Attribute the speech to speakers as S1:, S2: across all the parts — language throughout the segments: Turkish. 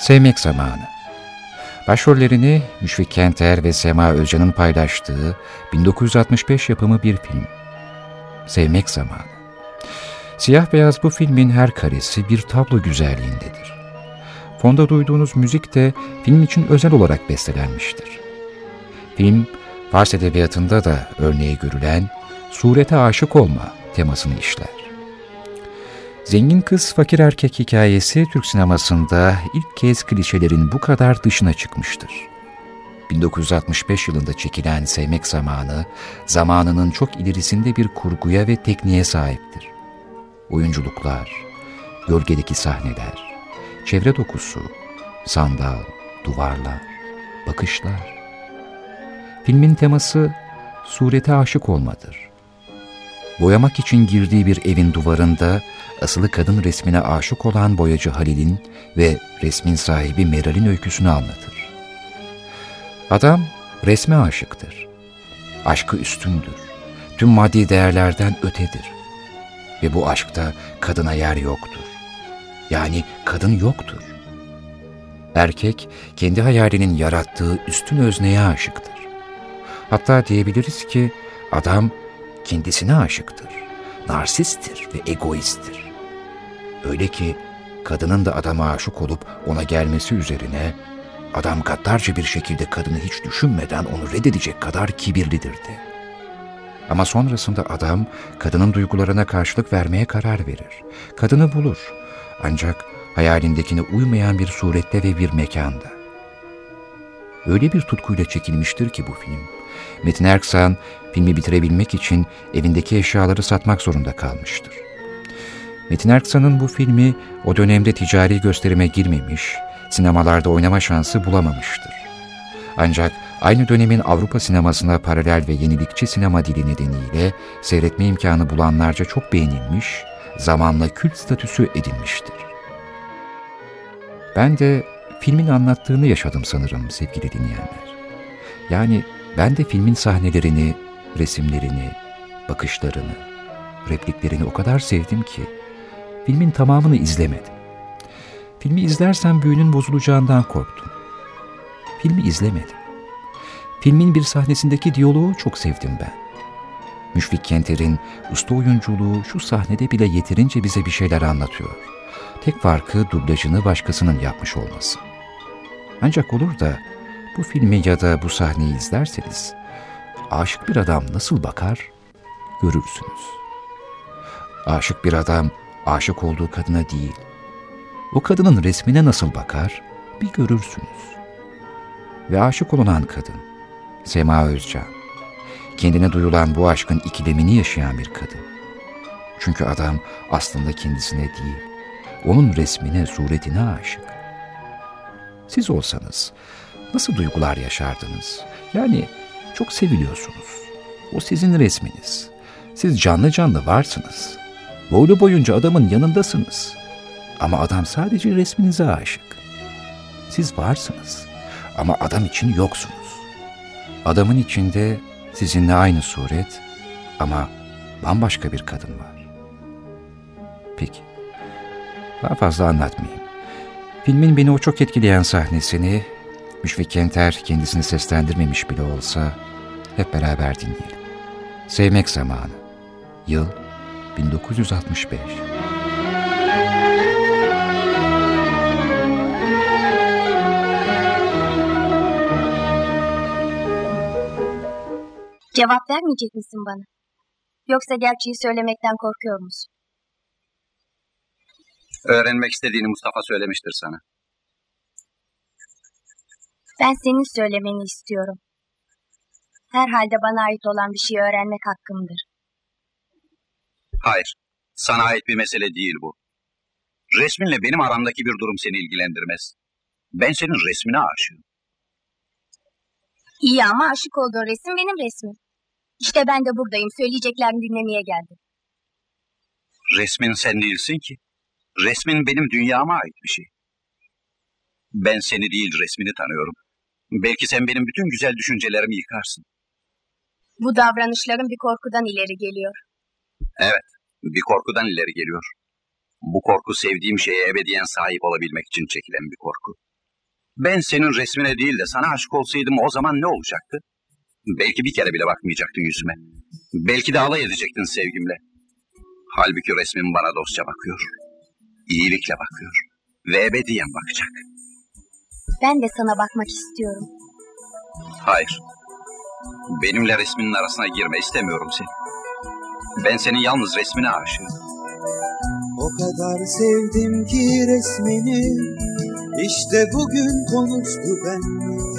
S1: Sevmek Zamanı Başrollerini Müşfik Kenter ve Sema Özcan'ın paylaştığı 1965 yapımı bir film. Sevmek Zamanı Siyah beyaz bu filmin her karesi bir tablo güzelliğindedir. Fonda duyduğunuz müzik de film için özel olarak bestelenmiştir. Film, Fars edebiyatında da örneği görülen surete aşık olma temasını işler. Zengin kız fakir erkek hikayesi Türk sinemasında ilk kez klişelerin bu kadar dışına çıkmıştır. 1965 yılında çekilen Sevmek Zamanı, zamanının çok ilerisinde bir kurguya ve tekniğe sahiptir. Oyunculuklar, gölgedeki sahneler, çevre dokusu, sandal, duvarlar, bakışlar. Filmin teması surete aşık olmadır. Boyamak için girdiği bir evin duvarında asılı kadın resmine aşık olan boyacı Halil'in ve resmin sahibi Meral'in öyküsünü anlatır. Adam resme aşıktır. Aşkı üstündür. Tüm maddi değerlerden ötedir. Ve bu aşkta kadına yer yoktur. Yani kadın yoktur. Erkek kendi hayalinin yarattığı üstün özneye aşıktır. Hatta diyebiliriz ki adam kendisine aşıktır. Narsisttir ve egoisttir. Öyle ki kadının da adama aşık olup ona gelmesi üzerine adam gaddarca bir şekilde kadını hiç düşünmeden onu reddedecek kadar kibirlidirdi. Ama sonrasında adam kadının duygularına karşılık vermeye karar verir. Kadını bulur. Ancak hayalindekine uymayan bir surette ve bir mekanda. Öyle bir tutkuyla çekilmiştir ki bu film. Metin Erksan filmi bitirebilmek için evindeki eşyaları satmak zorunda kalmıştır. Metin Erksan'ın bu filmi o dönemde ticari gösterime girmemiş, sinemalarda oynama şansı bulamamıştır. Ancak aynı dönemin Avrupa sinemasına paralel ve yenilikçi sinema dili nedeniyle seyretme imkanı bulanlarca çok beğenilmiş, zamanla kült statüsü edinmiştir. Ben de filmin anlattığını yaşadım sanırım sevgili dinleyenler. Yani ben de filmin sahnelerini, resimlerini, bakışlarını, repliklerini o kadar sevdim ki filmin tamamını izlemedim. Filmi izlersem büyünün bozulacağından korktum. Filmi izlemedim. Filmin bir sahnesindeki diyaloğu çok sevdim ben. Müşfik Kenter'in usta oyunculuğu şu sahnede bile yeterince bize bir şeyler anlatıyor. Tek farkı dublajını başkasının yapmış olması. Ancak olur da bu filmi ya da bu sahneyi izlerseniz aşık bir adam nasıl bakar görürsünüz. Aşık bir adam aşık olduğu kadına değil, o kadının resmine nasıl bakar bir görürsünüz. Ve aşık olunan kadın, Sema Özcan, kendine duyulan bu aşkın ikilemini yaşayan bir kadın. Çünkü adam aslında kendisine değil, onun resmine, suretine aşık. Siz olsanız nasıl duygular yaşardınız? Yani çok seviliyorsunuz. O sizin resminiz. Siz canlı canlı varsınız. Boylu boyunca adamın yanındasınız. Ama adam sadece resminize aşık. Siz varsınız ama adam için yoksunuz. Adamın içinde sizinle aynı suret ama bambaşka bir kadın var. Peki, daha fazla anlatmayayım. Filmin beni o çok etkileyen sahnesini Müşfik Kenter kendisini seslendirmemiş bile olsa hep beraber dinleyelim. Sevmek Zamanı Yıl 1965
S2: Cevap vermeyecek misin bana? Yoksa gerçeği söylemekten korkuyor musun?
S3: Öğrenmek istediğini Mustafa söylemiştir sana.
S2: Ben senin söylemeni istiyorum. Herhalde bana ait olan bir şeyi öğrenmek hakkımdır.
S3: Hayır, sana ait bir mesele değil bu. Resminle benim aramdaki bir durum seni ilgilendirmez. Ben senin resmine aşığım.
S2: İyi ama aşık olduğun resim benim resmim. İşte ben de buradayım. Söyleyeceklerini dinlemeye geldim.
S3: Resmin sen değilsin ki. Resmin benim dünyama ait bir şey. Ben seni değil resmini tanıyorum. Belki sen benim bütün güzel düşüncelerimi yıkarsın.
S2: Bu davranışların bir korkudan ileri geliyor.
S3: Evet, bir korkudan ileri geliyor. Bu korku sevdiğim şeye ebediyen sahip olabilmek için çekilen bir korku. Ben senin resmine değil de sana aşık olsaydım o zaman ne olacaktı? Belki bir kere bile bakmayacaktın yüzüme. Belki de alay edecektin sevgimle. Halbuki resmin bana dostça bakıyor. İyilikle bakıyor. Ve ebediyen bakacak.
S2: Ben de sana bakmak istiyorum.
S3: Hayır. Benimle resminin arasına girme istemiyorum seni. Ben senin yalnız resmine aşığım.
S4: O kadar sevdim ki resmini İşte bugün konuştu ben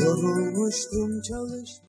S4: Yorulmuştum çalış